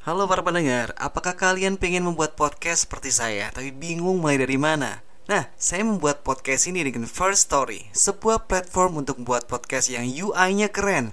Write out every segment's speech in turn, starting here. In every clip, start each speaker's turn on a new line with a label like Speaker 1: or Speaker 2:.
Speaker 1: Halo para pendengar, apakah kalian pengen membuat podcast seperti saya tapi bingung mulai dari mana? Nah, saya membuat podcast ini dengan First Story, sebuah platform untuk membuat podcast yang UI-nya keren,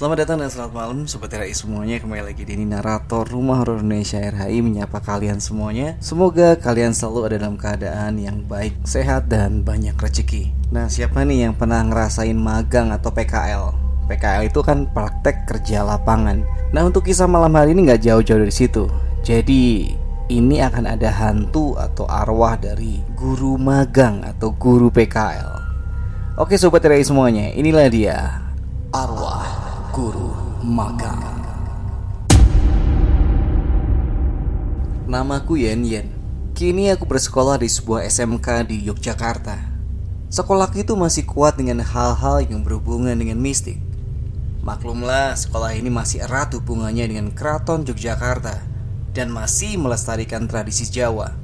Speaker 1: Selamat datang dan selamat malam Sobat RHI semuanya. Kembali lagi di narator Rumah Horor Indonesia RHI Menyapa kalian semuanya. Semoga kalian selalu ada dalam keadaan yang baik Sehat dan banyak rezeki. Nah siapa nih yang pernah ngerasain magang atau PKL PKL itu kan praktek kerja lapangan. Nah untuk kisah malam hari ini nggak jauh-jauh dari situ. Jadi ini akan ada hantu atau arwah dari guru magang atau guru PKL Oke sobat RHI semuanya inilah dia Guru Magang. Namaku Yen Yen. Kini aku bersekolah di sebuah SMK di Yogyakarta. Sekolahku itu masih kuat dengan hal-hal yang berhubungan dengan mistik. Maklumlah sekolah ini masih erat hubungannya dengan keraton Yogyakarta Dan masih melestarikan tradisi Jawa.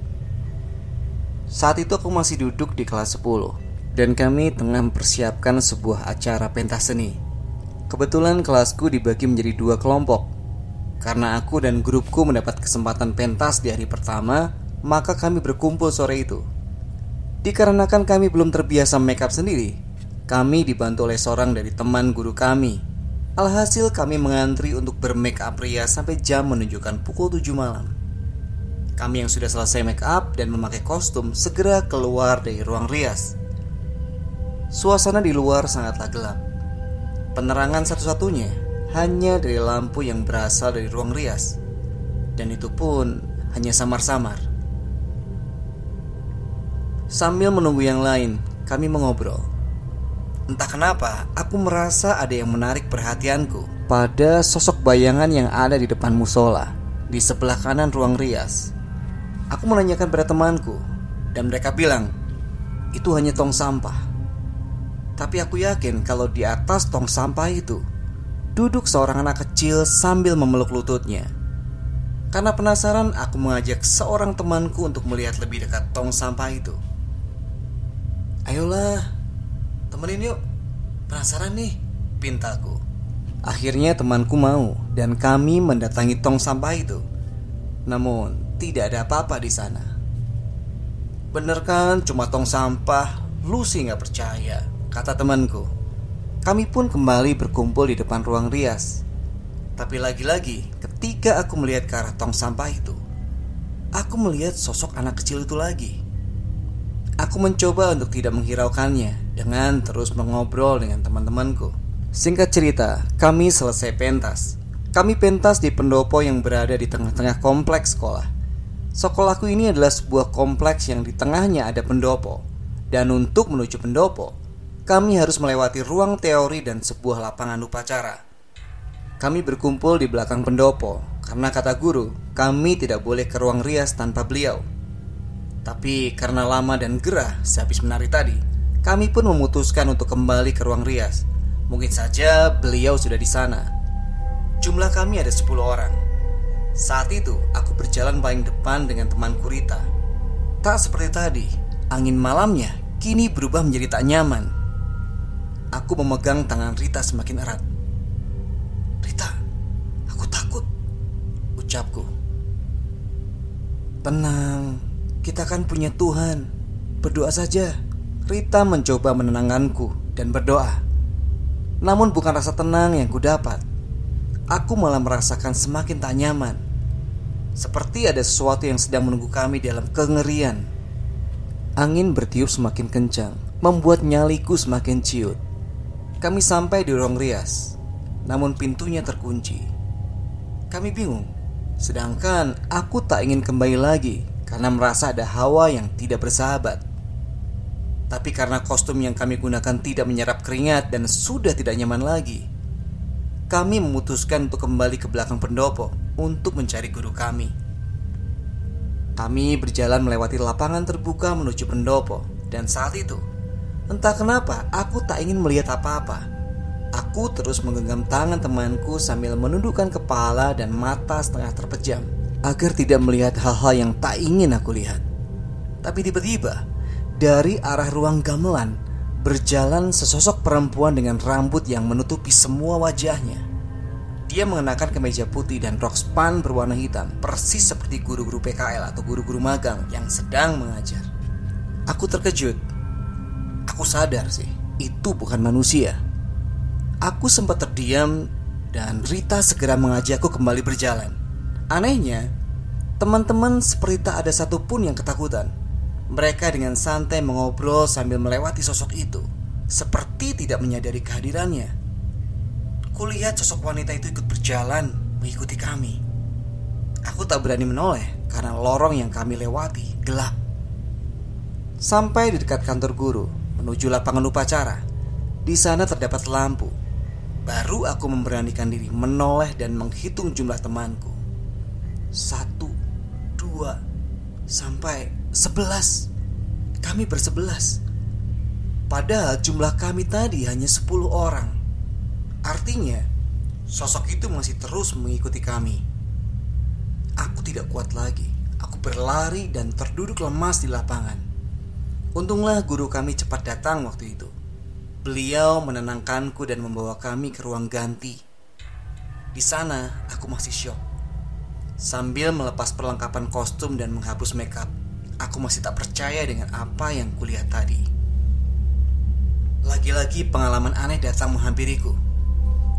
Speaker 1: Saat itu aku masih duduk di kelas 10 Dan kami tengah mempersiapkan sebuah acara pentas seni Kebetulan kelasku dibagi menjadi dua kelompok. Karena aku dan grupku mendapat kesempatan pentas di hari pertama, maka kami berkumpul sore itu. Dikarenakan kami belum terbiasa make up sendiri, kami dibantu oleh seorang dari teman guru kami. Alhasil kami mengantri untuk bermake up pria sampai jam menunjukkan pukul 7 malam. Kami yang sudah selesai make up dan memakai kostum segera keluar dari ruang rias. Suasana di luar sangatlah gelap. Penerangan satu-satunya hanya dari lampu yang berasal dari ruang rias. Dan itu pun hanya samar-samar. Sambil menunggu yang lain, kami mengobrol. Entah kenapa, aku merasa ada yang menarik perhatianku pada sosok bayangan yang ada di depan musola, di sebelah kanan ruang rias. Aku menanyakan pada temanku, dan mereka bilang, itu hanya tong sampah. Tapi aku yakin kalau di atas tong sampah itu duduk seorang anak kecil sambil memeluk lututnya. Karena penasaran, aku mengajak seorang temanku untuk melihat lebih dekat tong sampah itu. Ayolah, temenin yuk. Penasaran nih, pintaku. Akhirnya temanku mau dan kami mendatangi tong sampah itu. Namun, tidak ada apa-apa di sana. Bener kan cuma tong sampah? Lu sih nggak percaya kata temanku. Kami pun kembali berkumpul di depan ruang rias. Tapi lagi-lagi, ketika aku melihat ke arah tong sampah itu, aku melihat sosok anak kecil itu lagi. Aku mencoba untuk tidak menghiraukannya dengan terus mengobrol dengan teman-temanku. Singkat cerita, kami selesai pentas. Kami pentas di pendopo yang berada di tengah-tengah kompleks sekolah. Sekolahku ini adalah sebuah kompleks yang di tengahnya ada pendopo. Dan untuk menuju pendopo, kami harus melewati ruang teori dan sebuah lapangan upacara. Kami berkumpul di belakang pendopo karena kata guru, kami tidak boleh ke ruang rias tanpa beliau. Tapi karena lama dan gerah sehabis menari tadi, kami pun memutuskan untuk kembali ke ruang rias. Mungkin saja beliau sudah di sana. Jumlah kami ada 10 orang. Saat itu, aku berjalan paling depan dengan temanku Rita. Tak seperti tadi, angin malamnya kini berubah menjadi tak nyaman. Aku memegang tangan Rita semakin erat. Rita, aku takut, ucapku. Tenang, kita kan punya Tuhan. Berdoa saja. Rita mencoba menenangkanku dan berdoa. Namun bukan rasa tenang yang kudapat. Aku malah merasakan semakin tak nyaman. Seperti ada sesuatu yang sedang menunggu kami dalam kengerian. Angin bertiup semakin kencang, membuat nyaliku semakin ciut. Kami sampai di ruang rias, namun pintunya terkunci. Kami bingung, Sedangkan aku tak ingin kembali lagi karena merasa ada hawa yang tidak bersahabat. Tapi karena kostum yang kami gunakan tidak menyerap keringat dan sudah tidak nyaman lagi, kami memutuskan untuk kembali ke belakang pendopo untuk mencari guru kami. Kami berjalan melewati lapangan terbuka menuju pendopo dan saat itu, entah kenapa aku tak ingin melihat apa-apa. Aku terus menggenggam tangan temanku sambil menundukkan kepala dan mata setengah terpejam agar tidak melihat hal-hal yang tak ingin aku lihat. Tapi tiba-tiba, dari arah ruang gamelan berjalan sesosok perempuan dengan rambut yang menutupi semua wajahnya. Dia mengenakan kemeja putih dan rok span berwarna hitam, persis seperti guru-guru PKL atau guru-guru magang yang sedang mengajar. Aku terkejut. Aku sadar sih, itu bukan manusia. Aku sempat terdiam dan Rita segera mengajakku kembali berjalan. Anehnya, teman-teman seperti tak ada satupun yang ketakutan. Mereka dengan santai mengobrol sambil melewati sosok itu, seperti tidak menyadari kehadirannya. Kulihat sosok wanita itu ikut berjalan mengikuti kami. Aku tak berani menoleh karena lorong yang kami lewati gelap. Sampai di dekat kantor guru, menuju lapangan upacara. Di sana terdapat lampu. Baru aku memberanikan diri menoleh dan menghitung jumlah temanku. Satu, dua, sampai sebelas. Kami bersebelas. Padahal jumlah kami tadi hanya sepuluh orang. Artinya, sosok itu masih terus mengikuti kami. Aku tidak kuat lagi. Aku berlari dan terduduk lemas di lapangan. Untunglah guru kami cepat datang waktu itu. Beliau menenangkanku dan membawa kami ke ruang ganti. Di sana, aku masih syok. Sambil melepas perlengkapan kostum dan menghapus makeup, aku masih tak percaya dengan apa yang kulihat tadi. Lagi-lagi pengalaman aneh datang menghampiriku.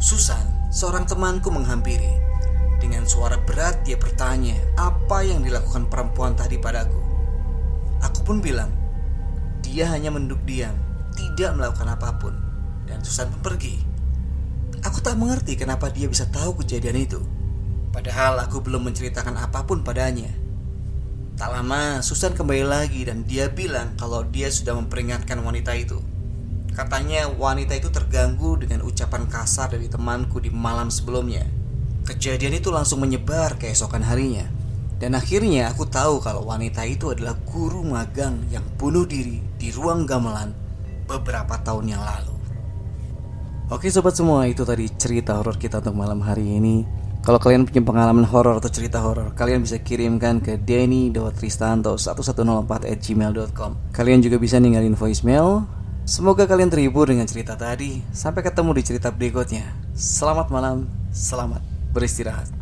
Speaker 1: Susan, seorang temanku menghampiri. Dengan suara berat dia bertanya apa yang dilakukan perempuan tadi padaku. Aku pun bilang, dia hanya menduk diam, tidak melakukan apa pun. Dan Susan pun pergi. Aku tak mengerti kenapa dia bisa tahu kejadian itu. Padahal aku belum menceritakan apa pun padanya. Tak lama, Susan kembali lagi dan dia bilang kalau dia sudah memperingatkan wanita itu. Katanya wanita itu terganggu dengan ucapan kasar dari temanku di malam sebelumnya. Kejadian itu langsung menyebar keesokan harinya. Dan akhirnya aku tahu kalau wanita itu adalah guru magang yang bunuh diri di ruang gamelan beberapa tahun yang lalu. Oke sobat semua, itu tadi cerita horor kita untuk malam hari ini. Kalau kalian punya pengalaman horor atau cerita horor, kalian bisa kirimkan ke denny.tristanto1104@gmail.com. Kalian juga bisa ninggalin voicemail. Semoga kalian terhibur dengan cerita tadi. Sampai ketemu di cerita berikutnya. Selamat malam, selamat beristirahat.